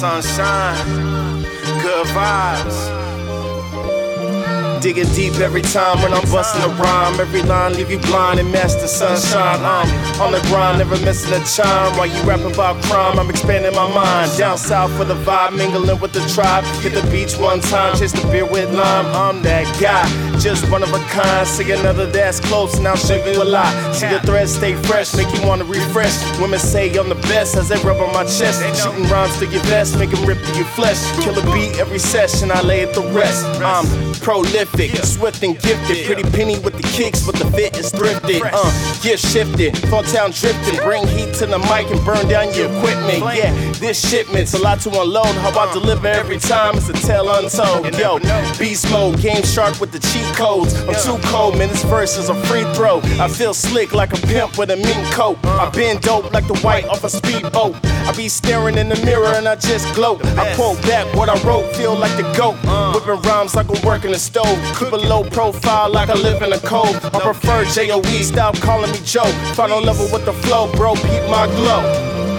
Sunshine, good vibes. Digging deep every time when I'm busting a rhyme. Every line leave you blind and master sunshine. I'm on the grind, never missing a chime. While you rap about crime, I'm expanding my mind. Down south for the vibe, mingling with the tribe. Hit the beach one time, chase the beer with lime. I'm that guy, just one of a kind. See another that's close, and I'll show you a lot. See the threads stay fresh, make you wanna refresh. Women say I'm the best as they rub on my chest. Shooting rhymes to your vest, make them rip through your flesh. Kill a beat every session, I lay it to rest. I'm prolific prolific, swift and gifted. Pretty penny with the kicks, but the fit is thrifted. Uh, gift shifted, thought town drifting. Bring heat to the mic and burn down your equipment. Yeah, this shipment's a lot to unload. How I deliver every time? It's a tale untold. Yo, beast mode, GameShark with the cheat codes. I'm too cold, man. This verse is a free throw. I feel slick like a pimp with a mink coat. I been dope like the white off a speedboat. I be staring in the mirror and I just gloat. I quote back what I wrote, feel like the goat. Whipping rhymes like I'm working the stove. Keep a low profile like I live in a cove. I prefer JOE, stop calling me Joe. Final level with the flow, bro, peep my glow.